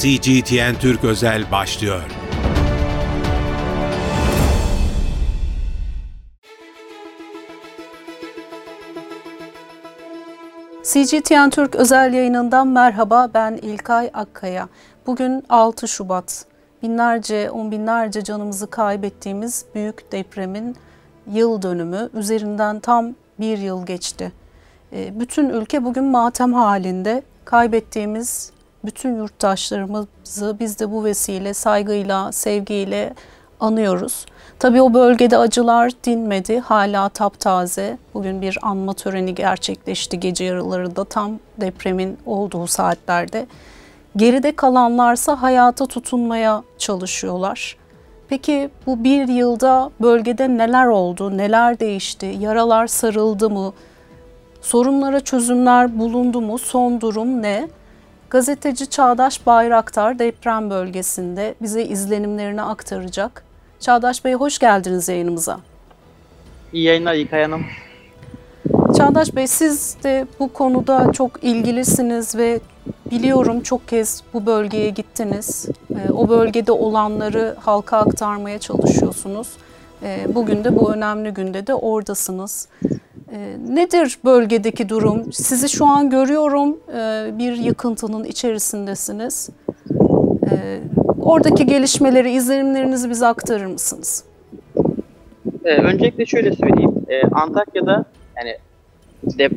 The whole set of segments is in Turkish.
CGTN Türk Özel başlıyor. CGTN Türk özel yayınından merhaba ben İlkay Akkaya. Bugün 6 Şubat. Binlerce, on binlerce canımızı kaybettiğimiz büyük depremin yıl dönümü. Üzerinden tam bir yıl geçti. E, bütün ülke bugün matem halinde. Kaybettiğimiz bütün yurttaşlarımızı biz de bu vesile saygıyla, sevgiyle anıyoruz. Tabii o bölgede acılar dinmedi. Hala taptaze. Bugün bir anma töreni gerçekleşti gece yarılarında tam depremin olduğu saatlerde. Geride kalanlarsa hayata tutunmaya çalışıyorlar. Peki bu bir yılda bölgede neler oldu, neler değişti, yaralar sarıldı mı, sorunlara çözümler bulundu mu, son durum ne? Gazeteci Çağdaş Bayraktar deprem bölgesinde bize izlenimlerini aktaracak. Çağdaş Bey hoş geldiniz yayınımıza. İyi yayınlar İlkay Hanım. Çağdaş Bey siz de bu konuda çok ilgilisiniz ve biliyorum çok kez bu bölgeye gittiniz. Ee, o bölgede olanları halka aktarmaya çalışıyorsunuz. Ee, bugün de bu önemli günde de oradasınız. Ee, nedir bölgedeki durum? Sizi şu an görüyorum bir yıkıntının içerisindesiniz. Oradaki gelişmeleri, izlenimlerinizi bize aktarır mısınız? Ee, öncelikle şöyle söyleyeyim. Ee, Antakya'da yani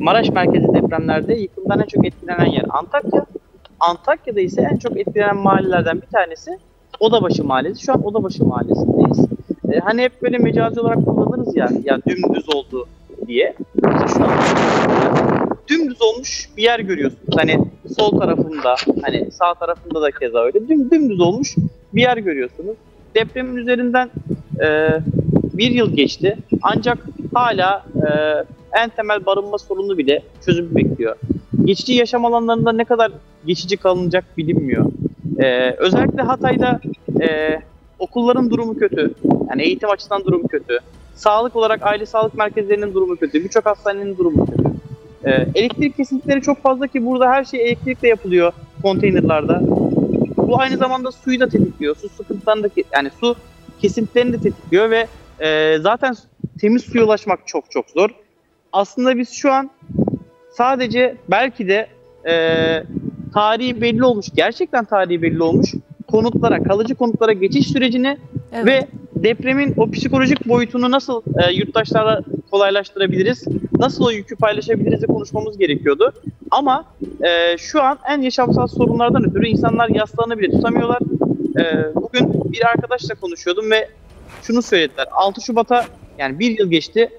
Maraş merkezi depremlerde yıkımdan en çok etkilenen yer Antakya. Antakya'da ise en çok etkilenen mahallelerden bir tanesi Odabaşı Mahallesi. Şu an Odabaşı Mahallesi'ndeyiz. Ee, hani hep böyle mecazi olarak kullanırız ya, ya dümdüz oldu diye. Şu an dümdüz olmuş bir yer görüyorsunuz. Hani sol tarafında, hani sağ tarafında da keza öyle. Düm, dümdüz olmuş bir yer görüyorsunuz. Depremin üzerinden e, bir yıl geçti. Ancak hala e, en temel barınma sorunu bile çözüm bekliyor. Geçici yaşam alanlarında ne kadar geçici kalınacak bilinmiyor. E, özellikle Hatay'da e, okulların durumu kötü. Yani eğitim açısından durumu kötü. Sağlık olarak aile sağlık merkezlerinin durumu kötü. Birçok hastanenin durumu kötü. E, elektrik kesintileri çok fazla ki burada her şey elektrikle yapılıyor konteynerlarda. Bu aynı zamanda suyu da tetikliyor. Su sıkıntılarını da yani su kesintilerini de tetikliyor ve e, zaten temiz suya ulaşmak çok çok zor. Aslında biz şu an sadece belki de e, tarihi belli olmuş, gerçekten tarihi belli olmuş konutlara, kalıcı konutlara geçiş sürecini evet. ve depremin o psikolojik boyutunu nasıl e, yurttaşlara kolaylaştırabiliriz, nasıl o yükü paylaşabiliriz konuşmamız gerekiyordu. Ama e, şu an en yaşamsal sorunlardan ötürü insanlar yaslarını bile tutamıyorlar. E, bugün bir arkadaşla konuşuyordum ve şunu söylediler. 6 Şubat'a yani bir yıl geçti.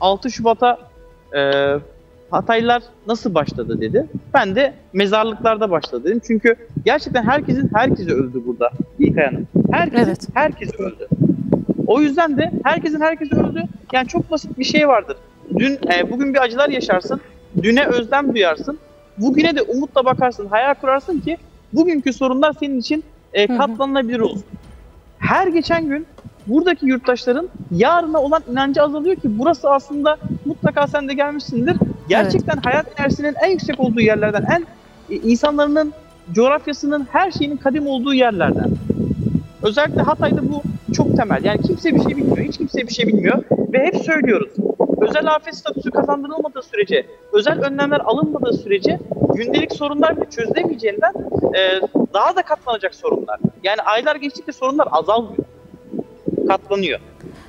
6 Şubat'a e, Hataylılar nasıl başladı dedi. Ben de mezarlıklarda başladı dedim. Çünkü gerçekten herkesin herkesi öldü burada İlkay Hanım. Herkesin evet. herkesi öldü. O yüzden de herkesin herkesi öldü. Yani çok basit bir şey vardır. Dün e, bugün bir acılar yaşarsın. Düne özlem duyarsın. Bugüne de umutla bakarsın, hayal kurarsın ki bugünkü sorunlar senin için e, katlanılabilir olsun. Her geçen gün buradaki yurttaşların yarına olan inancı azalıyor ki burası aslında mutlaka sen de gelmişsindir. Gerçekten evet. hayat enerjisinin en yüksek olduğu yerlerden, en e, insanların coğrafyasının her şeyinin kadim olduğu yerlerden. Özellikle Hatay'da bu çok temel. Yani kimse bir şey bilmiyor, hiç kimse bir şey bilmiyor ve hep söylüyoruz. Özel afet statüsü kazandırılmadığı sürece, özel önlemler alınmadığı sürece gündelik sorunlar bile çözülemeyeceğinden e, daha da katlanacak sorunlar. Yani aylar geçtikçe sorunlar azalmıyor katlanıyor.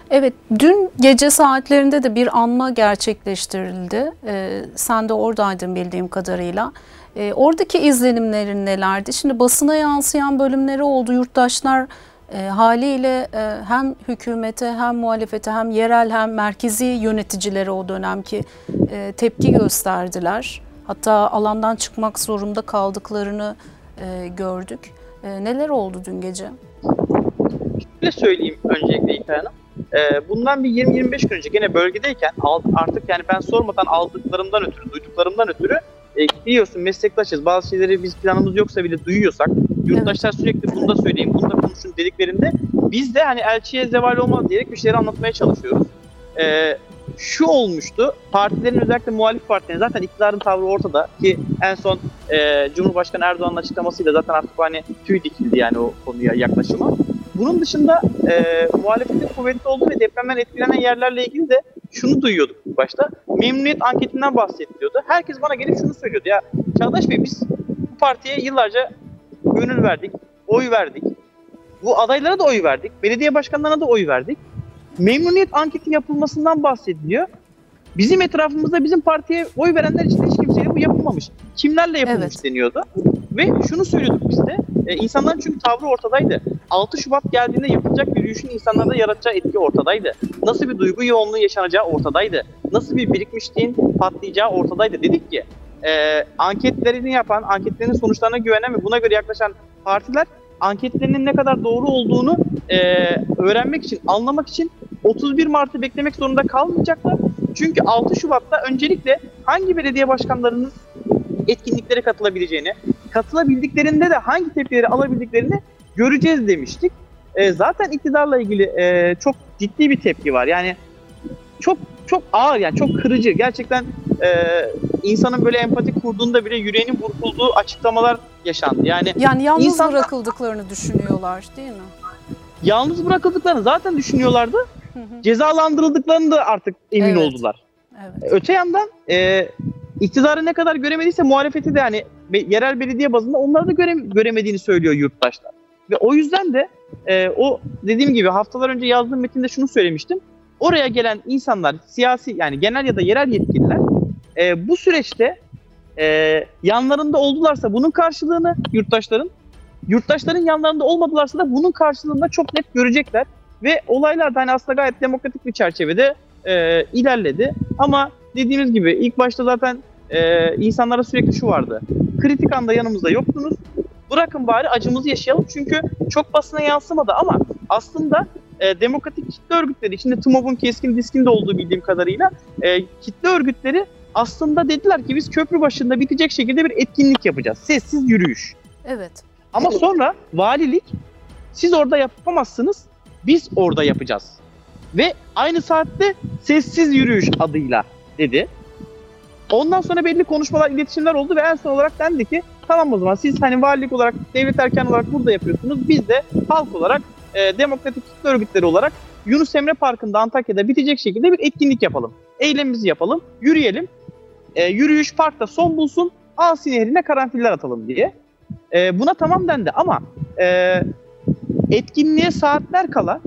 Evet, dün gece saatlerinde de bir anma gerçekleştirildi. Ee, sen de oradaydın bildiğim kadarıyla. Ee, oradaki izlenimlerin nelerdi? Şimdi basına yansıyan bölümleri oldu. Yurttaşlar e, haliyle e, hem hükümete hem muhalefete hem yerel hem merkezi yöneticilere o dönemki e, tepki gösterdiler. Hatta alandan çıkmak zorunda kaldıklarını e, gördük. E, neler oldu dün gece? şöyle söyleyeyim öncelikle İlkay Hanım. Ee, bundan bir 20-25 gün önce gene bölgedeyken artık yani ben sormadan aldıklarımdan ötürü, duyduklarımdan ötürü e, biliyorsun meslektaşız. Bazı şeyleri biz planımız yoksa bile duyuyorsak yurttaşlar sürekli bunu da söyleyeyim, bunu da konuşun dediklerinde biz de hani elçiye zeval olmaz diyerek bir şeyleri anlatmaya çalışıyoruz. Ee, şu olmuştu. Partilerin özellikle muhalif partilerin zaten iktidarın tavrı ortada ki en son e, Cumhurbaşkanı Erdoğan'ın açıklamasıyla zaten artık hani tüy dikildi yani o konuya yaklaşıma. Bunun dışında e, muhalefetin kuvvetli olduğu ve depremden etkilenen yerlerle ilgili de şunu duyuyorduk ilk başta. Memnuniyet anketinden bahsediliyordu. Herkes bana gelip şunu söylüyordu. Ya Çağdaş Bey biz bu partiye yıllarca gönül verdik, oy verdik. Bu adaylara da oy verdik. Belediye başkanlarına da oy verdik. Memnuniyet anketi yapılmasından bahsediliyor. Bizim etrafımızda bizim partiye oy verenler için hiç kimseyle bu yapılmamış. Kimlerle yapılmış Evet. deniyordu. Ve şunu söylüyorduk biz de. E, insanların çünkü tavrı ortadaydı. 6 Şubat geldiğinde yapılacak yürüyüşün insanlarda yaratacağı etki ortadaydı. Nasıl bir duygu yoğunluğu yaşanacağı ortadaydı. Nasıl bir birikmişliğin patlayacağı ortadaydı. Dedik ki e, anketlerini yapan, anketlerinin sonuçlarına güvenen ve buna göre yaklaşan partiler anketlerinin ne kadar doğru olduğunu e, öğrenmek için, anlamak için 31 Mart'ı beklemek zorunda kalmayacaklar. Çünkü 6 Şubat'ta öncelikle hangi belediye başkanlarının etkinliklere katılabileceğini, katılabildiklerinde de hangi tepkileri alabildiklerini göreceğiz demiştik. E, zaten iktidarla ilgili e, çok ciddi bir tepki var. Yani çok çok ağır yani çok kırıcı. Gerçekten e, insanın böyle empati kurduğunda bile yüreğinin burkulduğu açıklamalar yaşandı. Yani Yani yalnız İnsanlar- bırakıldıklarını düşünüyorlar değil mi? yalnız bırakıldıklarını zaten düşünüyorlardı. Hı hı. Cezalandırıldıklarını da artık emin Evet. oldular. Evet. Öte yandan e, iktidarı ne kadar göremediyse muhalefeti de yani yerel belediye bazında onları da göre, göremediğini söylüyor yurttaşlar. Ve o yüzden de e, o dediğim gibi haftalar önce yazdığım metinde şunu söylemiştim. Oraya gelen insanlar siyasi yani genel ya da yerel yetkililer e, bu süreçte e, yanlarında oldularsa bunun karşılığını yurttaşların yurttaşların yanlarında olmadılarsa da bunun karşılığını da çok net görecekler. Ve olaylar da hani aslında gayet demokratik bir çerçevede e, ilerledi. Ama dediğimiz gibi ilk başta zaten e, insanlara sürekli şu vardı. Kritik anda yanımızda yoktunuz. Bırakın bari acımızı yaşayalım. Çünkü çok basına yansımadı ama aslında e, demokratik kitle örgütleri, içinde TMOB'un keskin diskin de olduğu bildiğim kadarıyla e, kitle örgütleri aslında dediler ki biz köprü başında bitecek şekilde bir etkinlik yapacağız. Sessiz yürüyüş. Evet. Ama sonra valilik siz orada yapamazsınız, biz orada yapacağız. Ve aynı saatte sessiz yürüyüş adıyla dedi. Ondan sonra belli konuşmalar, iletişimler oldu ve en son olarak dendi ki tamam o zaman siz hani valilik olarak, devlet erken olarak burada yapıyorsunuz. Biz de halk olarak, e, demokratik kitle örgütleri olarak Yunus Emre Parkı'nda Antakya'da bitecek şekilde bir etkinlik yapalım. Eylemimizi yapalım, yürüyelim. E, yürüyüş parkta son bulsun, Asi Nehri'ne karanfiller atalım diye. E, buna tamam dendi ama e, etkinliğe saatler kala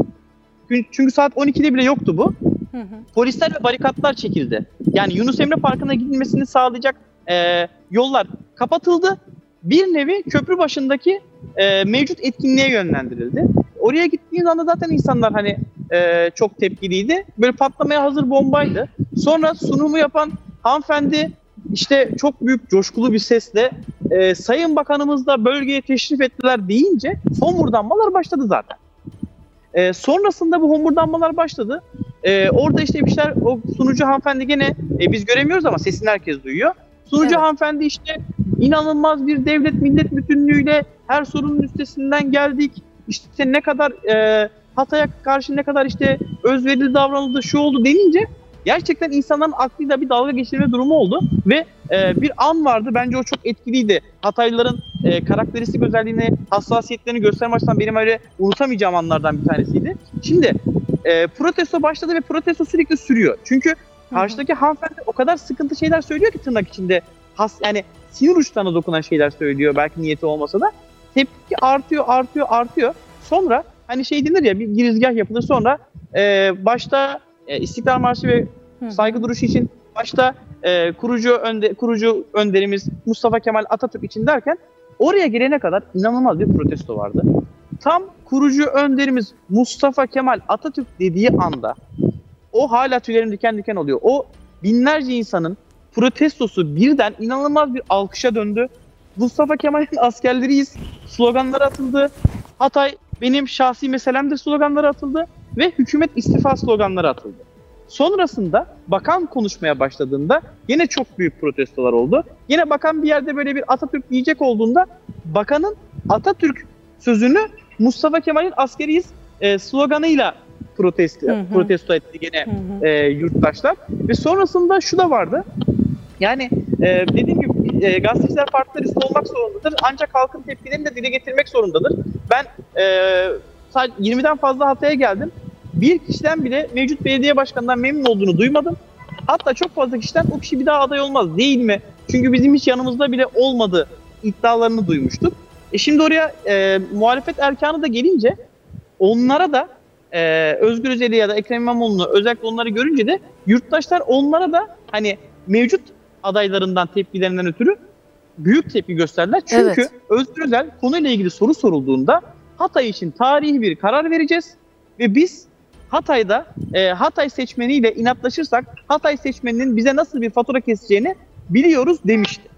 çünkü saat 12'de bile yoktu bu. Hı hı. Polisler ve barikatlar çekildi. Yani Yunus Emre Parkı'na gidilmesini sağlayacak e, yollar kapatıldı. Bir nevi köprü başındaki e, mevcut etkinliğe yönlendirildi. Oraya gittiğiniz anda zaten insanlar hani e, çok tepkiliydi. Böyle patlamaya hazır bombaydı. Sonra sunumu yapan hanımefendi işte çok büyük coşkulu bir sesle e, Sayın Bakanımız da bölgeye teşrif ettiler deyince homurdanmalar başladı zaten. E, sonrasında bu homurdanmalar başladı. E, orada işte bir şeyler o sunucu hanımefendi gene e, biz göremiyoruz ama sesini herkes duyuyor. Sunucu Evet. hanımefendi işte inanılmaz bir devlet millet bütünlüğüyle her sorunun üstesinden geldik. İşte ne kadar e, Hatay'a karşı ne kadar işte özverili davranıldı şu oldu denince gerçekten insanların aklıyla bir dalga geçirme durumu oldu ve e, bir an vardı bence o çok etkiliydi. Hataylıların e, karakteristik özelliğini, hassasiyetlerini gösterme açısından benim öyle unutamayacağım anlardan bir tanesiydi. Şimdi e, protesto başladı ve protesto sürekli sürüyor. Çünkü karşıdaki hanımefendi o kadar sıkıntı şeyler söylüyor ki tırnak içinde. Has, yani sinir uçlarına dokunan şeyler söylüyor belki niyeti olmasa da. Tepki artıyor, artıyor, artıyor. Sonra hani şey denir ya bir girizgah yapılır sonra e, başta e, İstiklal Marşı ve Hı saygı duruşu için başta e, kurucu önde, kurucu önderimiz Mustafa Kemal Atatürk için derken oraya gelene kadar inanılmaz bir protesto vardı. Tam kurucu önderimiz Mustafa Kemal Atatürk dediği anda o hala tüylerim diken diken oluyor. O binlerce insanın protestosu birden inanılmaz bir alkışa döndü. Mustafa Kemal'in askerleriyiz sloganları atıldı. Hatay benim şahsi meselemdir sloganları atıldı ve hükümet istifa sloganları atıldı. Sonrasında bakan konuşmaya başladığında yine çok büyük protestolar oldu. Yine bakan bir yerde böyle bir Atatürk diyecek olduğunda bakanın Atatürk sözünü Mustafa Kemal'in askeriyiz e, sloganıyla protesto, Hı hı. protesto etti gene Hı hı. e, yurttaşlar. Ve sonrasında şu da vardı. Yani e, dediğim gibi e, gazeteciler farklı risk olmak zorundadır. Ancak halkın tepkilerini de dile getirmek zorundadır. Ben e, sadece 20'den fazla Hatay'a geldim. Bir kişiden bile mevcut belediye başkanından memnun olduğunu duymadım. Hatta çok fazla kişiden o kişi bir daha aday olmaz değil mi? Çünkü bizim hiç yanımızda bile olmadı iddialarını duymuştuk. E şimdi oraya e, muhalefet erkanı da gelince onlara da e, Özgür Özel'i ya da Ekrem İmamoğlu'nu özellikle onları görünce de yurttaşlar onlara da hani mevcut adaylarından tepkilerinden ötürü büyük tepki gösterdiler. Çünkü Evet. Özgür Özel konuyla ilgili soru sorulduğunda Hatay için tarihi bir karar vereceğiz ve biz Hatay'da e, Hatay seçmeniyle inatlaşırsak Hatay seçmeninin bize nasıl bir fatura keseceğini biliyoruz demişti.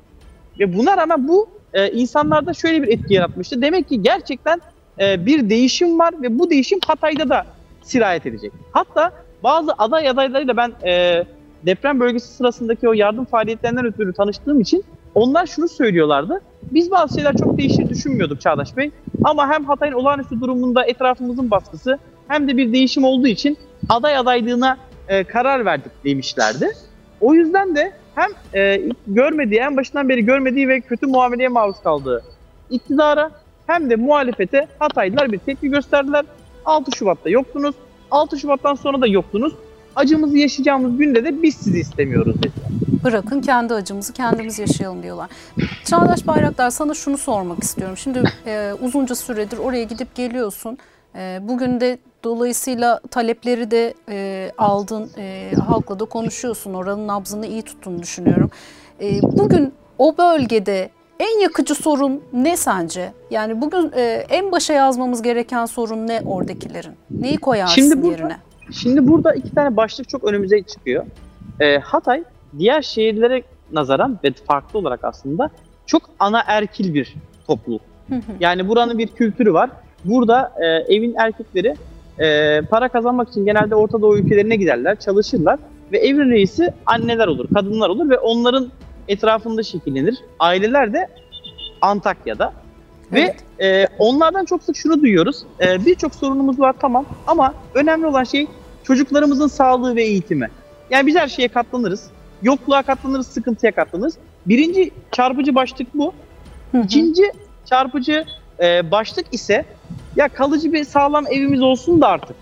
Ve buna rağmen bu e, insanlarda şöyle bir etki yaratmıştı. Demek ki gerçekten e, bir değişim var ve bu değişim Hatay'da da sirayet edecek. Hatta bazı aday adaylarıyla ben e, deprem bölgesi sırasındaki o yardım faaliyetlerinden ötürü tanıştığım için onlar şunu söylüyorlardı. Biz bazı şeyler çok değişir düşünmüyorduk Çağdaş Bey. Ama hem Hatay'ın olağanüstü durumunda etrafımızın baskısı hem de bir değişim olduğu için aday adaylığına e, karar verdik demişlerdi. O yüzden de hem e, görmediği, en başından beri görmediği ve kötü muameleye maruz kaldığı iktidara hem de muhalefete Hataylılar bir tepki gösterdiler. 6 Şubat'ta yoktunuz. 6 Şubat'tan sonra da yoktunuz. Acımızı yaşayacağımız günde de biz sizi istemiyoruz dediler. Bırakın kendi acımızı kendimiz yaşayalım diyorlar. Çağdaş Bayraktar sana şunu sormak istiyorum. Şimdi e, uzunca süredir oraya gidip geliyorsun. E, bugün de dolayısıyla talepleri de e, aldın. E, halkla da konuşuyorsun. Oranın nabzını iyi tuttuğunu düşünüyorum. E, bugün o bölgede en yakıcı sorun ne sence? Yani bugün e, en başa yazmamız gereken sorun ne oradakilerin? Neyi koyarsın Şimdi burada- yerine? Şimdi burada iki tane başlık çok önümüze çıkıyor. Ee, Hatay diğer şehirlere nazaran ve farklı olarak aslında çok ana erkil bir topluluk. Yani buranın bir kültürü var. Burada e, evin erkekleri e, para kazanmak için genelde Orta Doğu ülkelerine giderler, çalışırlar ve evin reisi anneler olur, kadınlar olur ve onların etrafında şekillenir. Aileler de Antakya'da. Evet. Ve e, onlardan çok sık şunu duyuyoruz. E, Birçok sorunumuz var tamam ama önemli olan şey çocuklarımızın sağlığı ve eğitimi. Yani biz her şeye katlanırız. Yokluğa katlanırız, sıkıntıya katlanırız. Birinci çarpıcı başlık bu. Hı hı. İkinci çarpıcı e, başlık ise ya kalıcı bir sağlam evimiz olsun da artık.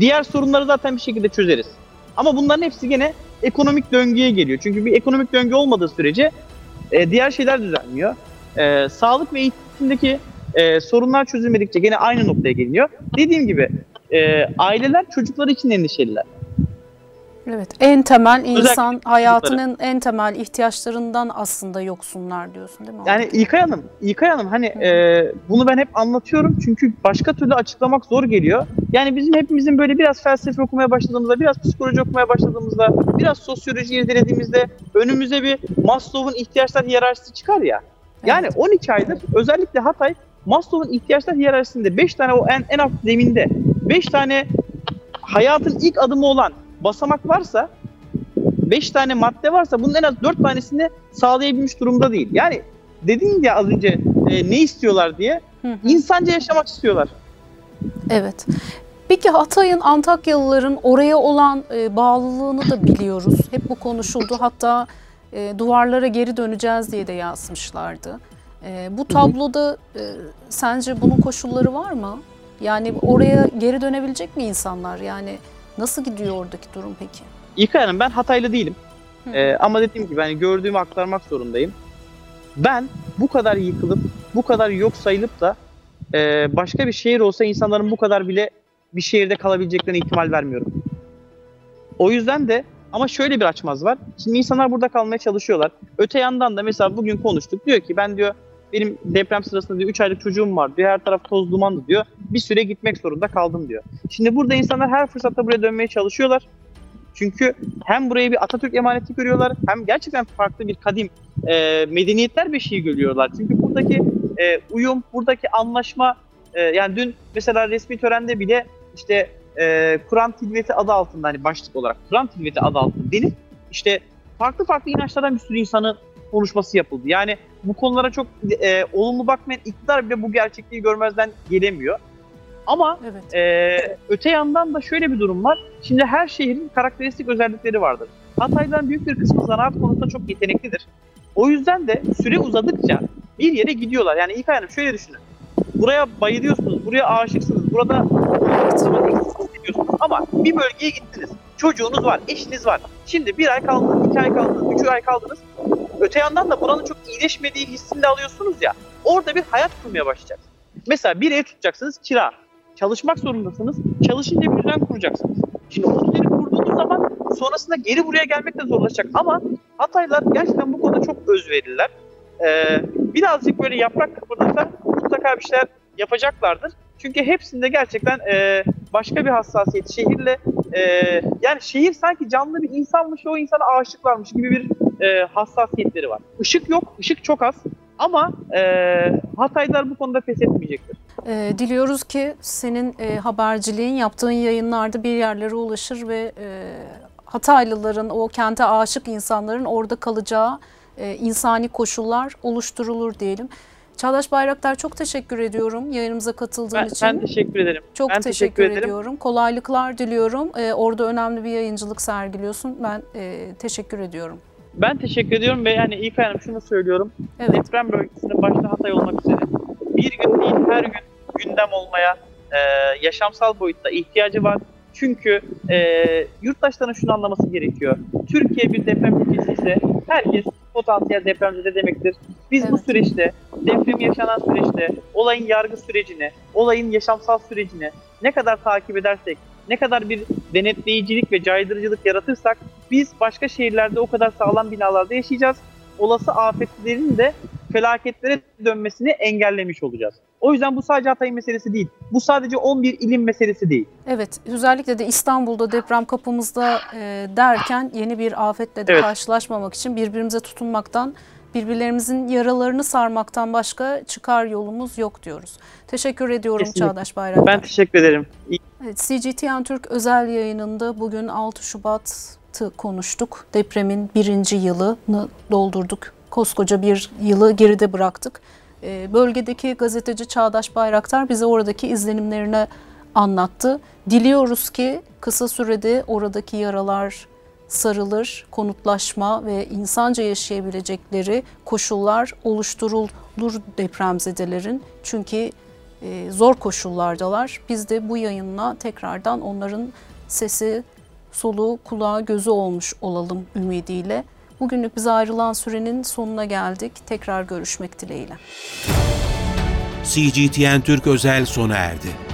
Diğer sorunları zaten bir şekilde çözeriz. Ama bunların hepsi gene ekonomik döngüye geliyor. Çünkü bir ekonomik döngü olmadığı sürece e, diğer şeyler düzelmiyor. E, sağlık ve eğitimdeki e, sorunlar çözülmedikçe gene aynı noktaya geliniyor. Dediğim gibi e, aileler çocukları için endişeliler. Evet, en temel insan Özellikle hayatının en temel ihtiyaçlarından aslında yoksunlar diyorsun değil mi? Yani İlkay Hanım, İlkay Hanım hani e, bunu ben hep anlatıyorum çünkü başka türlü açıklamak zor geliyor. Yani bizim hepimizin böyle biraz felsefe okumaya başladığımızda, biraz psikoloji okumaya başladığımızda, biraz sosyoloji irdelediğimizde önümüze bir Maslow'un ihtiyaçlar hiyerarşisi çıkar ya. Yani Evet. 12 aydır özellikle Hatay Maslow'un ihtiyaçlar hiyerarşisinde 5 tane o en, en alt zeminde 5 tane hayatın ilk adımı olan basamak varsa 5 tane madde varsa bunun en az 4 tanesini sağlayabilmiş durumda değil. Yani dedin ya az önce e, ne istiyorlar diye Hı hı. insanca yaşamak istiyorlar. Evet. Peki Hatay'ın Antakyalıların oraya olan e, bağlılığını da biliyoruz. Hep bu konuşuldu. Hatta e, duvarlara geri döneceğiz diye de yazmışlardı. E, bu tabloda e, sence bunun koşulları var mı? Yani oraya geri dönebilecek mi insanlar? Yani nasıl gidiyor oradaki durum peki? İlkay Hanım ben Hataylı değilim. Hı. E, ama dediğim gibi hani gördüğümü aktarmak zorundayım. Ben bu kadar yıkılıp bu kadar yok sayılıp da e, başka bir şehir olsa insanların bu kadar bile bir şehirde kalabileceklerine ihtimal vermiyorum. O yüzden de ama şöyle bir açmaz var. Şimdi insanlar burada kalmaya çalışıyorlar. Öte yandan da mesela bugün konuştuk. Diyor ki ben diyor benim deprem sırasında diyor 3 aylık çocuğum var diyor. Her taraf toz dumanlı diyor. Bir süre gitmek zorunda kaldım diyor. Şimdi burada insanlar her fırsatta buraya dönmeye çalışıyorlar. Çünkü hem burayı bir Atatürk emaneti görüyorlar hem gerçekten farklı bir kadim e, medeniyetler beşiği görüyorlar. Çünkü buradaki e, uyum, buradaki anlaşma e, yani dün mesela resmi törende bile işte e, Kur'an tilveti adı altında hani başlık olarak Kur'an tilveti adı altında denip işte farklı farklı inançlardan bir sürü insanın konuşması yapıldı. Yani bu konulara çok e, olumlu bakmayan iktidar bile bu gerçekliği görmezden gelemiyor. Ama Evet. ee, öte yandan da şöyle bir durum var. Şimdi her şehrin karakteristik özellikleri vardır. Hatay'dan büyük bir kısmı zanaat konusunda çok yeteneklidir. O yüzden de süre uzadıkça bir yere gidiyorlar. Yani İlkay Hanım şöyle düşünün. Buraya bayılıyorsunuz, buraya aşıksınız, burada zaman hissediyorsunuz. Ama bir bölgeye gittiniz. Çocuğunuz var, eşiniz var. Şimdi bir ay kaldınız, iki ay kaldınız, üç ay kaldınız. Öte yandan da buranın çok iyileşmediği hissini de alıyorsunuz ya. Orada bir hayat kurmaya başlayacaksınız. Mesela bir ev tutacaksınız, kira. Çalışmak zorundasınız. Çalışınca bir düzen kuracaksınız. Şimdi o düzeni kurduğunuz zaman sonrasında geri buraya gelmek de zorlaşacak. Ama Hataylar gerçekten bu konuda çok özverililer. Ee, birazcık böyle yaprak kıpırdasa mutlaka bir şeyler yapacaklardır. Çünkü hepsinde gerçekten e, başka bir hassasiyet. Şehirle e, yani şehir sanki canlı bir insanmış o insana aşıklarmış gibi bir e, hassasiyetleri var. Işık yok, ışık çok az. Ama e, Hataylar bu konuda pes etmeyecektir. Ee, diliyoruz ki senin e, haberciliğin yaptığın yayınlarda bir yerlere ulaşır ve e, Hataylıların, o kente aşık insanların orada kalacağı e, insani koşullar oluşturulur diyelim. Çağdaş Bayraktar çok teşekkür ediyorum yayınımıza katıldığın Ben, için. ben teşekkür ederim. çok ben teşekkür, teşekkür ederim. ediyorum. Kolaylıklar diliyorum. Ee, orada önemli bir yayıncılık sergiliyorsun. Ben e, teşekkür ediyorum. Ben teşekkür ediyorum ve yani İlkay Hanım şunu söylüyorum. Evet. Deprem bölgesinde başta Hatay olmak üzere bir gün değil her gün gündem olmaya e, yaşamsal boyutta ihtiyacı var. Çünkü e, yurttaşların şunu anlaması gerekiyor. Türkiye bir deprem ülkesi ise herkes potansiyel depremzede demektir. Biz bu Evet. süreçte, deprem yaşanan süreçte olayın yargı sürecini, olayın yaşamsal sürecini ne kadar takip edersek, ne kadar bir denetleyicilik ve caydırıcılık yaratırsak biz başka şehirlerde o kadar sağlam binalarda yaşayacağız. Olası afetlerin de felaketlere dönmesini engellemiş olacağız. O yüzden bu sadece Hatay meselesi değil. Bu sadece 11 ilim meselesi değil. Evet, özellikle de İstanbul'da deprem kapımızda e, derken yeni bir afetle de Evet. karşılaşmamak için birbirimize tutunmaktan, birbirlerimizin yaralarını sarmaktan başka çıkar yolumuz yok diyoruz. Teşekkür ediyorum Kesinlikle. Çağdaş Bayraktar. Ben teşekkür ederim. İyi Evet, CGTN Türk özel yayınında bugün 6 Şubat'ı konuştuk. Depremin birinci yılını doldurduk. Koskoca bir yılı geride bıraktık. Ee, Bölgedeki gazeteci Çağdaş Bayraktar bize oradaki izlenimlerini anlattı. Diliyoruz ki kısa sürede oradaki yaralar sarılır, konutlaşma ve insanca yaşayabilecekleri koşullar oluşturulur depremzedelerin. Çünkü e, zor koşullardalar. Biz de bu yayınla tekrardan onların sesi, soluğu, kulağı, gözü olmuş olalım ümidiyle. Bugünlük bize ayrılan sürenin sonuna geldik. Tekrar görüşmek dileğiyle. CGTN Türk özel sona erdi.